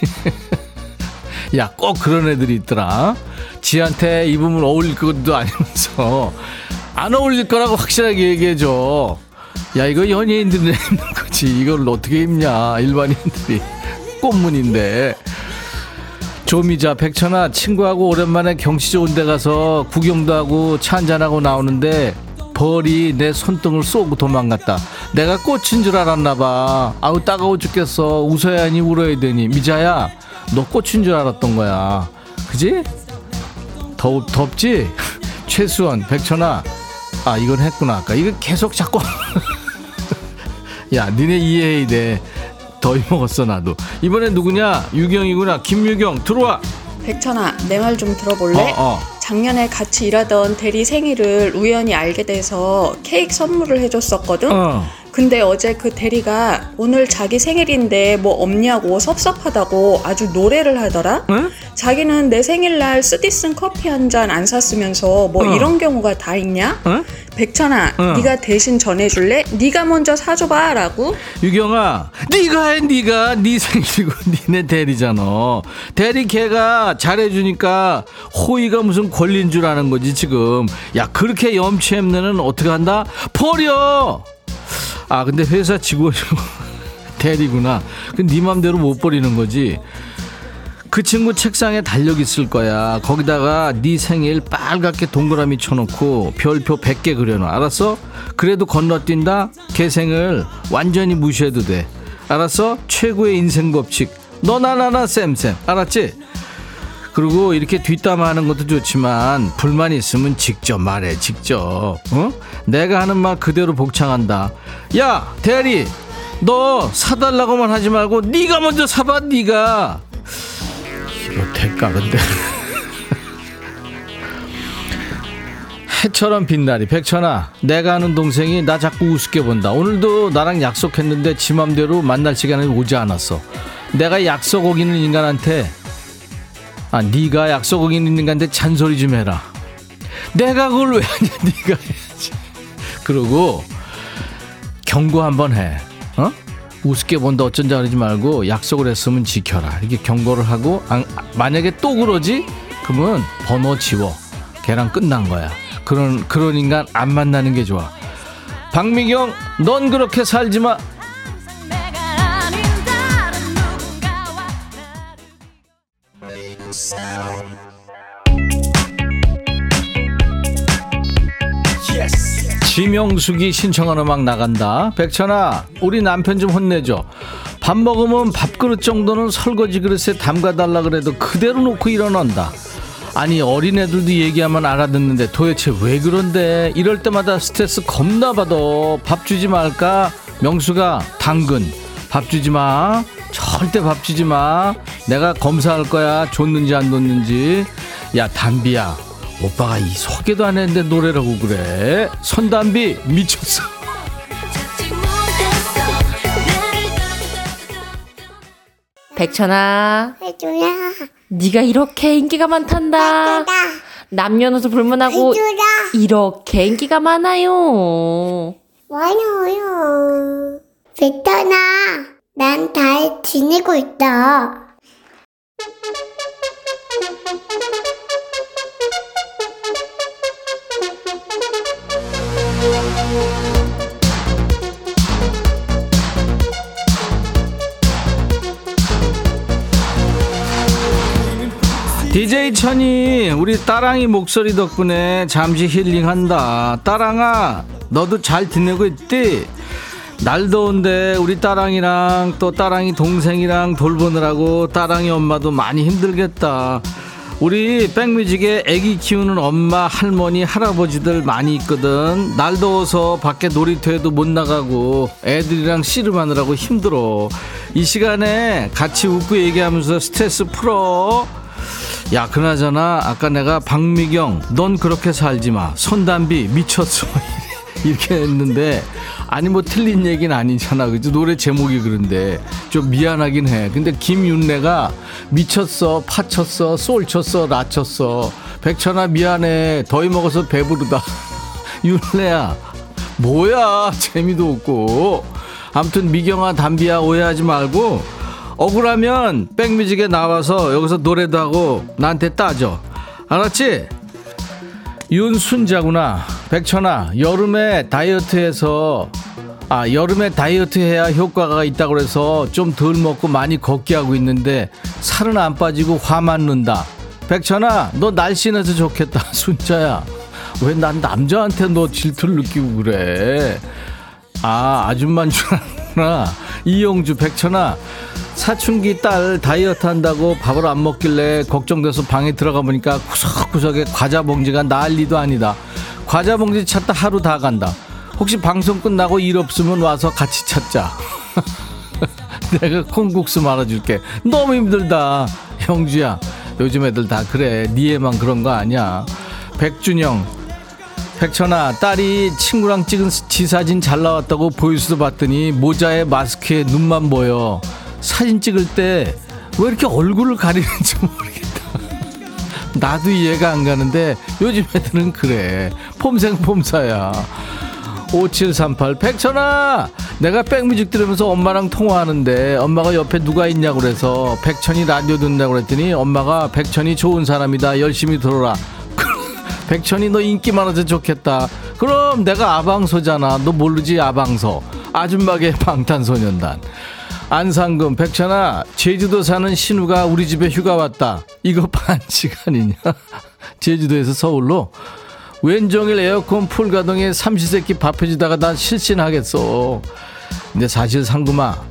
야 꼭 그런 애들이 있더라. 지한테 입으면 어울릴 것도 아니면서 안 어울릴 거라고 확실하게 얘기해줘. 야 이거 연예인들이 입는 거지. 이걸 어떻게 입냐 일반인들이. 꽃무늬인데 조미자 백천아 친구하고 오랜만에 경치 좋은 데 가서 구경도 하고 차 한잔하고 나오는데 벌이 내 손등을 쏘고 도망갔다. 내가 꽃인 줄 알았나 봐. 아우 따가워 죽겠어. 웃어야 하니 울어야 되니. 미자야 너 꽃인 줄 알았던 거야. 그지? 더, 덥지? 최수원 백천아. 아 이건 했구나. 아까 이거 계속 자꾸. 야 니네 이해해야 돼 더위 먹었어 나도 이번엔 누구냐 유경이구나 김유경 들어와 백천아, 내 말 좀 들어볼래? 어, 어. 작년에 같이 일하던 대리 생일을 우연히 알게 돼서 케이크 선물을 해줬었거든? 어. 근데 어제 그 대리가 오늘 자기 생일인데 뭐 없냐고 섭섭하다고 아주 노래를 하더라. 응? 자기는 내 생일날 쓰디 쓴 커피 한 잔 안 샀으면서 뭐 어. 이런 경우가 다 있냐? 응? 백천아, 어. 네가 대신 전해줄래? 네가 먼저 사줘봐라고. 유경아, 네가 해, 네가 네 생일이고 니네 대리잖아. 대리 걔가 잘해주니까 호의가 무슨 권리인 줄 아는 거지 지금. 야 그렇게 염치 없는 어떻게 한다? 버려. 아 근데 회사 직원이고 대리구나. 그네 맘대로 못 버리는 거지. 그 친구 책상에 달력 있을 거야. 거기다가 네 생일 빨갛게 동그라미 쳐놓고 별표 100개 그려놔. 알았어? 그래도 건너뛴다? 걔 생을 완전히 무시해도 돼. 알았어? 최고의 인생 법칙. 너나 나나 쌤쌤. 알았지? 그리고 이렇게 뒷담화하는 것도 좋지만 불만 있으면 직접 말해 직접. 어? 내가 하는 말 그대로 복창한다. 야 대리 너 사달라고만 하지 말고 네가 먼저 사봐 네가. 이거 될까 근데? 해처럼 빛나리 백천아. 내가 아는 동생이 나 자꾸 우습게 본다. 오늘도 나랑 약속했는데 지 맘대로 만날 시간에 오지 않았어. 내가 약속 어기는 인간한테 아 네가 약속 어기는 인간한테 잔소리 좀 해라. 내가 그걸 왜 하냐 네가 해야지. 그러고 경고 한번 해. 어? 우습게 본다 어쩐지 그러지 말고 약속을 했으면 지켜라. 이렇게 경고를 하고 안- 만약에 또 그러지? 그러면 번호 지워. 걔랑 끝난 거야. 그런 그런 인간 안 만나는 게 좋아. 박미경 넌 그렇게 살지 마 지명숙이 신청한 음악 나간다. 백천아, 우리 남편 좀 혼내줘. 밥 먹으면 밥그릇 정도는 설거지 그릇에 담가달라 그래도 그대로 놓고 일어난다. 아니 어린애들도 얘기하면 알아듣는데 도대체 왜 그런데 이럴 때마다 스트레스 겁나 받아 밥 주지 말까 명수가 당근 밥 주지 마. 절대 밥 주지 마. 내가 검사할 거야. 줬는지 안 줬는지. 야 담비야. 오빠가 이 소개도 안 했는데 노래라고 그래. 손담비 미쳤어. 백천아, 해줘라? 네가 이렇게 인기가 많단다. 해줘라. 남녀노소 불문하고 해줘라? 이렇게 인기가 많아요. 많아요 베터나 난 잘 지내고 있다 DJ 천이 우리 따랑이 목소리 덕분에 잠시 힐링한다. 따랑아, 너도 잘 지내고 있디? 날 더운데 우리 따랑이랑 또 따랑이 동생이랑 돌보느라고 따랑이 엄마도 많이 힘들겠다. 우리 백뮤직에 애기 키우는 엄마, 할머니, 할아버지들 많이 있거든. 날 더워서 밖에 놀이터에도 못 나가고 애들이랑 씨름하느라고 힘들어. 이 시간에 같이 웃고 얘기하면서 스트레스 풀어. 야 그나저나 아까 내가 박미경 넌 그렇게 살지 마 손담비 미쳤어 이렇게 했는데 아니 뭐 틀린 얘기는 아니잖아. 그죠? 노래 제목이 그런데 좀 미안하긴 해. 근데 김윤래가 미쳤어 파쳤어 쏠쳤어 라쳤어. 백천아 미안해. 더위 먹어서 배부르다. 윤래야 뭐야? 재미도 없고. 아무튼 미경아 담비야 오해하지 말고 억울하면 백뮤직에 나와서 여기서 노래도 하고 나한테 따져. 알았지? 윤순자구나 백천아 여름에 다이어트해서 아 여름에 다이어트 해야 효과가 있다고 그래서 좀 덜 먹고 많이 걷기 하고 있는데 살은 안 빠지고 화만 는다. 백천아 너 날씬해서 좋겠다. 순자야 왜 난 남자한테 너 질투를 느끼고 그래? 아 아줌마인 줄 알았구나. 이용주 백천아 사춘기 딸 다이어트 한다고 밥을 안 먹길래 걱정돼서 방에 들어가 보니까 구석구석에 과자 봉지가 난리도 아니다 과자 봉지 찾다 하루 다 간다. 혹시 방송 끝나고 일 없으면 와서 같이 찾자. 내가 콩국수 말아줄게. 너무 힘들다. 형주야 요즘 애들 다 그래. 니에만 그런 거 아니야. 백준영 백천아 딸이 친구랑 찍은 지 사진 잘 나왔다고 보이스도 봤더니 모자에 마스크에 눈만 보여. 사진 찍을 때 왜 이렇게 얼굴을 가리는지 모르겠다 나도 이해가 안 가는데 요즘 애들은 그래. 폼생폼사야. 5738 백천아! 내가 백뮤직 들으면서 엄마랑 통화하는데 엄마가 옆에 누가 있냐고 그래서 백천이 라디오 듣는다고 그랬더니 엄마가 백천이 좋은 사람이다. 열심히 들어라. 백천이 너 인기 많아서 좋겠다. 그럼 내가 아방소잖아. 너 모르지 아방소 아줌마계 방탄소년단 안상금 백천아 제주도 사는 신우가 우리 집에 휴가 왔다. 이거 반칙 아니냐? 제주도에서 서울로? 왼종일 에어컨 풀 가동에 삼시세끼 밥 해주다가 난 실신하겠어. 근데 사실 상금아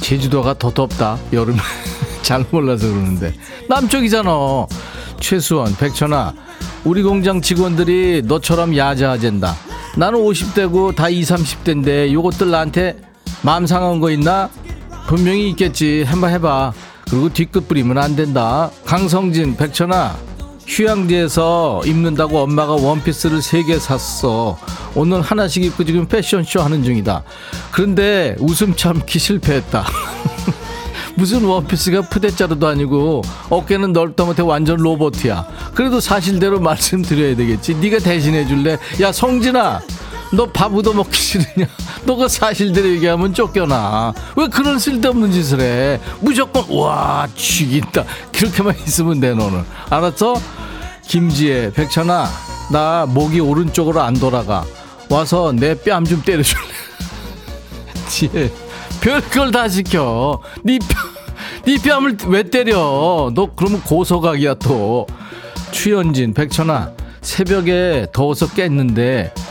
제주도가 더 덥다. 여름에 잘 몰라서 그러는데. 남쪽이잖아. 최수원 백천아 우리 공장 직원들이 너처럼 야자하젠다. 나는 50대고 다 20, 30대인데 요것들 나한테 마음 상한 거 있나? 분명히 있겠지. 한번 해봐. 그리고 뒤끝 부리면 안 된다. 강성진 백천아 휴양지에서 입는다고 엄마가 원피스를 3개 샀어. 오늘 하나씩 입고 지금 패션쇼 하는 중이다. 그런데 웃음 참기 실패했다. 무슨 원피스가 푸대자루도 아니고 어깨는 넓다 못해 완전 로봇이야. 그래도 사실대로 말씀드려야 되겠지. 네가 대신해 줄래? 야 성진아 너 밥 얻어 먹기 싫으냐? 너가 사실대로 얘기하면 쫓겨나. 왜 그런 쓸데없는 짓을 해? 무조건 와 죽인다. 그렇게만 있으면 돼 너는. 알았어? 김지혜 백천아 나 목이 오른쪽으로 안 돌아가. 와서 내 뺨 좀 때려줄래? 지혜 별걸 다 시켜. 네, 뺨, 네 뺨을 왜 때려? 너 그러면 고소각이야 또. 추현진 백천아 새벽에 더워서 깼는데 야,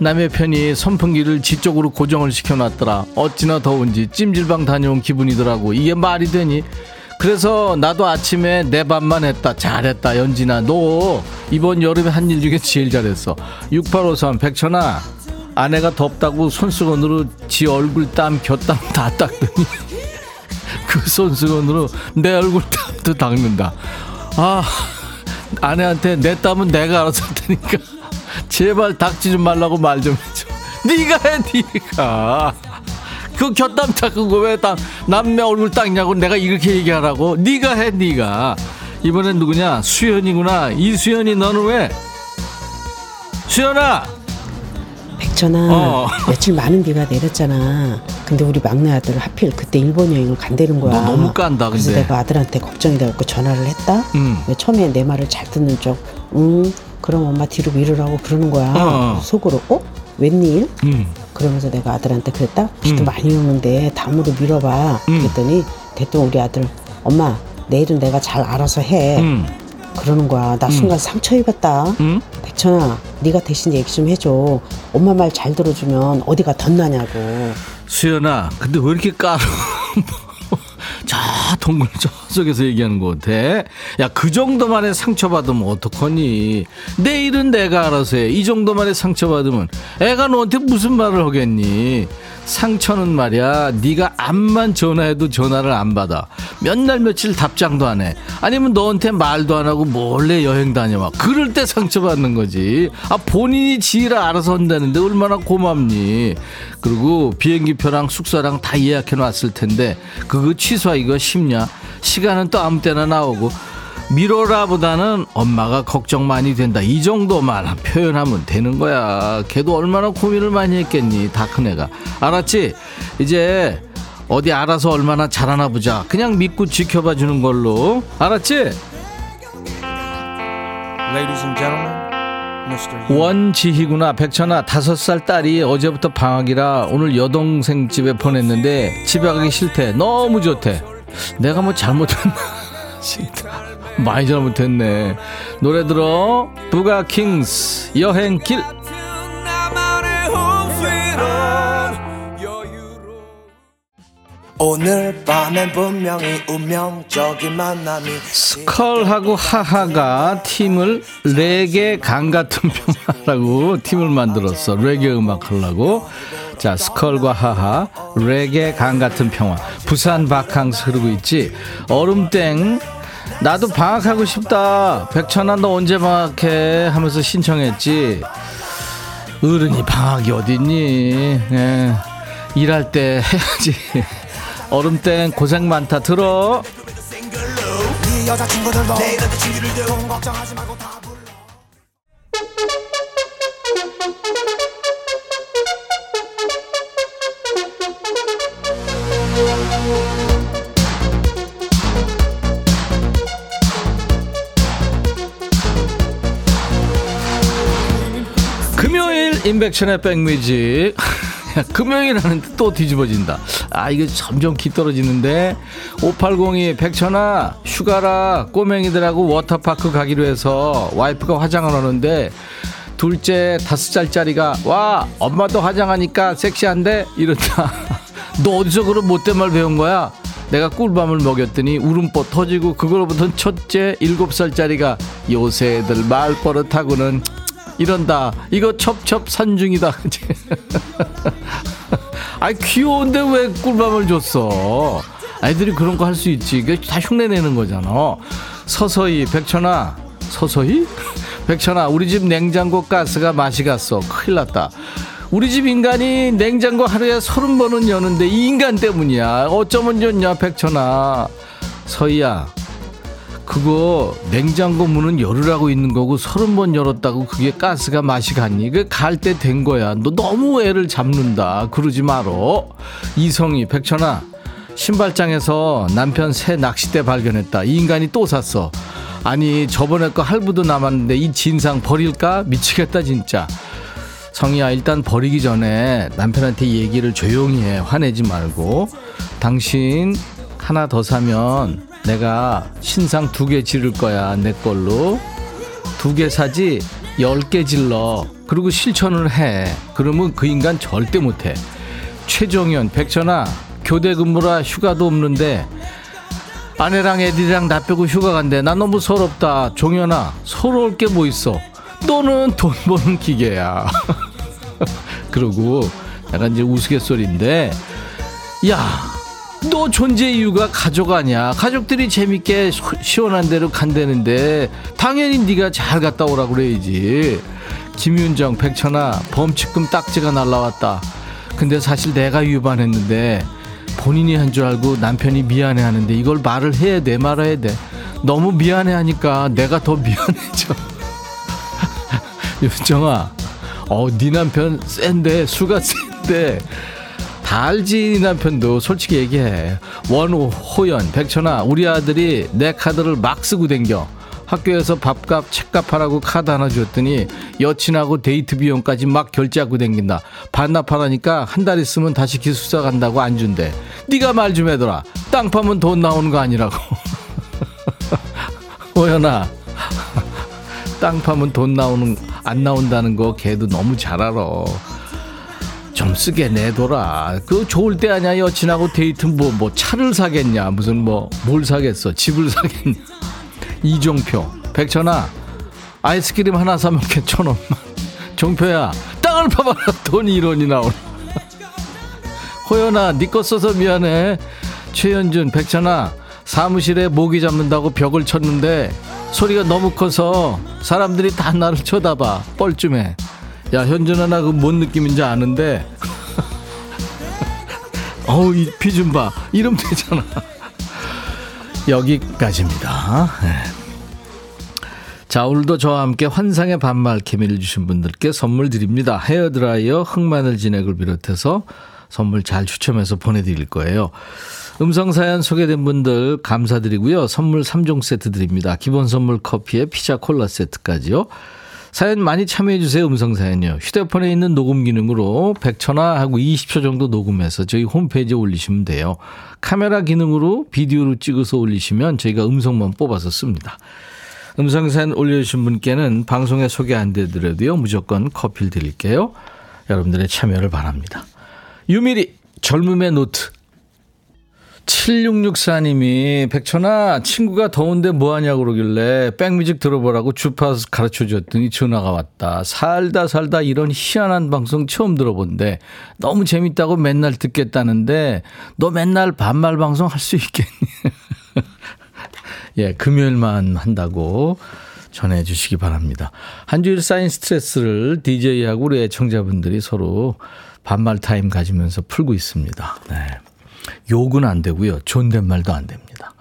남의 편이 선풍기를 지 쪽으로 고정을 시켜놨더라. 어찌나 더운지 찜질방 다녀온 기분이더라고. 이게 말이 되니? 그래서 나도 아침에 내 밥만 했다. 잘했다 연진아. 너 이번 여름에 한 일 중에 제일 잘했어. 6853 백천아 아내가 덥다고 손수건으로 지 얼굴 땀 곁땀 다 닦더니 그 손수건으로 내 얼굴 땀도 닦는다. 아 아내한테 내 땀은 내가 알아서 할 테니까 제발 닦지 좀 말라고 말 좀 해줘. 네가 해 네가. 그 곁땀 닦은 거왜 남의 얼굴 닦냐고 내가 이렇게 얘기하라고? 네가 해 네가. 이번엔 누구냐? 수연이구나. 이수연이 너는 왜? 수연아! 백천아 어. 며칠 많은 비가 내렸잖아. 근데 우리 막내 아들 하필 그때 일본 여행을 간다는 거야. 너 너무 깐다, 그래서 근데. 내가 아들한테 걱정이 돼갖고 전화를 했다. 음. 왜 처음에 내 말을 잘 듣는 쪽응 그럼 엄마 뒤로 밀으라고 그러는 거야 어. 속으로 어? 웬일? 음. 그러면서 내가 아들한테 그랬다 비도 음. 많이 오는데 다음으로 밀어봐 음. 그랬더니 대뜸 우리 아들 엄마 내일은 내가 잘 알아서 해 음. 그러는 거야 나 순간 상처 입었다 음? 백천아 네가 대신 얘기 좀 해줘 엄마 말 잘 들어주면 어디가 덧나냐고 수연아 근데 왜 이렇게 까로 저 동굴 저속에서 얘기하는 거 같아. 야 그 정도만의 상처받으면 어떡하니? 내 일은 내가 알아서 해 이 정도만의 상처받으면 애가 너한테 무슨 말을 하겠니 상처는 말이야. 네가 암만 전화해도 전화를 안 받아. 몇 날 며칠 답장도 안 해. 아니면 너한테 말도 안 하고 몰래 여행 다녀와. 그럴 때 상처받는 거지. 아 본인이 지라 알아서 한다는데 얼마나 고맙니? 그리고 비행기표랑 숙소랑 다 예약해 놨을 텐데 그거 취소하기가 쉽냐? 시간은 또 아무 때나 나오고 미뤄라보다는 엄마가 걱정 많이 된다. 이 정도만 표현하면 되는 거야. 걔도 얼마나 고민을 많이 했겠니 다 큰 애가. 알았지? 이제 어디 알아서 얼마나 잘하나 보자. 그냥 믿고 지켜봐 주는 걸로. 알았지? Ladies and gentlemen, Mr. 원지희구나 백천아 다섯 살 딸이 어제부터 방학이라 오늘 여동생 집에 보냈는데 집에 가기 싫대. 너무 좋대. 내가 뭐 잘못했나 싫다 많이 잘못했네. 노래 들어. 부가 킹스 여행길. 오늘 밤엔 분명히 운명적인 만남이 스컬하고 하하가 팀을 레게 강 같은 평화라고 팀을 만들었어. 레게 음악 하려고. 자 스컬과 하하 레게 강 같은 평화. 부산 바캉스 흐르고 있지. 얼음땡 나도 방학하고 싶다. 백천아, 너 언제 방학해? 하면서 신청했지. 어른이 방학이 어딨니? 예. 일할 때 해야지. 얼음 땐 고생 많다. 들어. 인백션의 백뮤직 금요일 하는데 또 뒤집어진다. 아 이거 점점 기 떨어지는데. 5802 백천아 휴가라 꼬맹이들하고 워터파크 가기로 해서 와이프가 화장을 하는데 둘째 다섯 살짜리가 와 엄마도 화장하니까 섹시한데? 이런다 너 어디서 그런 못된 말 배운 거야? 내가 꿀밤을 먹였더니 울음보 터지고 그걸로부터 첫째 일곱 살짜리가 요새 애들 말버릇하고는 이런다. 이거 첩첩 산중이다. 아이 귀여운데 왜 꿀밤을 줬어? 아이들이 그런 거 할 수 있지. 이게 다 흉내 내는 거잖아. 서서히 백천아 서서히 백천아 우리 집 냉장고 가스가 맛이 갔어. 큰일 났다. 우리 집 인간이 냉장고 하루에 서른 번은 여는데 이 인간 때문이야. 어쩌면 좋냐 백천아. 서희야 그거 냉장고 문은 열으라고 있는 거고 서른 번 열었다고 그게 가스가 맛이 갔니? 그 갈 때 된 거야. 너 너무 애를 잡는다. 그러지 말어. 이성이 백천아 신발장에서 남편 새 낚싯대 발견했다. 이 인간이 또 샀어. 아니 저번에 거 할부도 남았는데 이 진상 버릴까? 미치겠다 진짜. 성희야 일단 버리기 전에 남편한테 얘기를 조용히 해. 화내지 말고. 당신 하나 더 사면 내가 신상 두 개 지를 거야 내 걸로. 두 개 사지 열 개 질러. 그리고 실천을 해. 그러면 그 인간 절대 못해. 최종현 백천아 교대 근무라 휴가도 없는데 아내랑 애들이랑 나 빼고 휴가 간대. 나 너무 서럽다. 종현아 서러울 게 뭐 있어? 너는 돈 버는 기계야. 그러고 약간 이제 우스갯소리인데 야 너 존재 이유가 가족 아니야. 가족들이 재밌게 시- 시원한 데로 간다는데 당연히 네가 잘 갔다 오라 그래야지. 김윤정, 백천아 범칙금 딱지가 날라왔다. 근데 사실 내가 위반했는데 본인이 한 줄 알고 남편이 미안해 하는데 이걸 말을 해야 돼 말아야 돼. 너무 미안해 하니까 내가 더 미안해져. 윤정아, 어, 네 남편 센데 수가 센데 다 알지 네 남편도 솔직히 얘기해. 원호 호연 백천아 우리 아들이 내 카드를 막 쓰고 댕겨. 학교에서 밥값 책값 하라고 카드 하나 줬더니 여친하고 데이트 비용까지 막 결제하고 댕긴다. 반납하라니까 한 달 있으면 다시 기숙사 간다고 안 준대. 네가 말 좀 해둬라. 땅 파면 돈 나오는 거 아니라고. 호연아 땅 파면 돈 나오는 안 나온다는 거 걔도 너무 잘 알아 좀 쓰게 내둬라. 그 좋을 때 아니야 여친하고 데이트 뭐뭐 차를 사겠냐 무슨 뭐 뭘 사겠어 집을 사겠냐. 이종표 백천아 아이스크림 하나 사면 개천 원만. 종표야 땅을 파봐라 돈이 1원이 나오네. 호연아 네거 써서 미안해. 최현준 백천아 사무실에 모기 잡는다고 벽을 쳤는데 소리가 너무 커서 사람들이 다 나를 쳐다봐 뻘쭘해. 야 현준아 나 그 뭔 느낌인지 아는데. 어우 이 피 좀 봐. 이러면 되잖아. 여기까지입니다. 네. 자 오늘도 저와 함께 환상의 반말 케미를 주신 분들께 선물 드립니다. 헤어드라이어 흑마늘 진액을 비롯해서 선물 잘 추첨해서 보내드릴 거예요. 음성 사연 소개된 분들 감사드리고요. 선물 3종 세트 드립니다. 기본 선물 커피에 피자 콜라 세트까지요 사연 많이 참여해주세요. 음성사연요. 휴대폰에 있는 녹음 기능으로 100초나 하고 20초 정도 녹음해서 저희 홈페이지에 올리시면 돼요. 카메라 기능으로 비디오로 찍어서 올리시면 저희가 음성만 뽑아서 씁니다. 음성사연 올려주신 분께는 방송에 소개 안 되더라도요. 무조건 커피를 드릴게요. 여러분들의 참여를 바랍니다. 유미리 젊음의 노트 7664님이 백천아 친구가 더운데 뭐하냐고 그러길래 백뮤직 들어보라고 주파수 가르쳐 줬더니 전화가 왔다. 살다 살다 이런 희한한 방송 처음 들어본대 너무 재밌다고 맨날 듣겠다는데 너 맨날 반말 방송 할 수 있겠니? 예, 금요일만 한다고 전해주시기 바랍니다. 한 주일 쌓인 스트레스를 DJ하고 우리 애청자분들이 서로 반말 타임 가지면서 풀고 있습니다. 네. 욕은 안 되고요. 존댓말도 안 됩니다.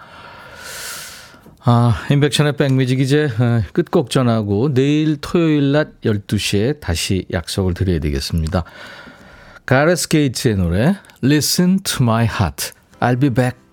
아, 인백션의 백뮤직 이제 어, 끝곡 전하고 내일 토요일 낮 12시에 다시 약속을 드려야 되겠습니다. 가레스 게이츠의 노래 Listen to my heart. I'll be back.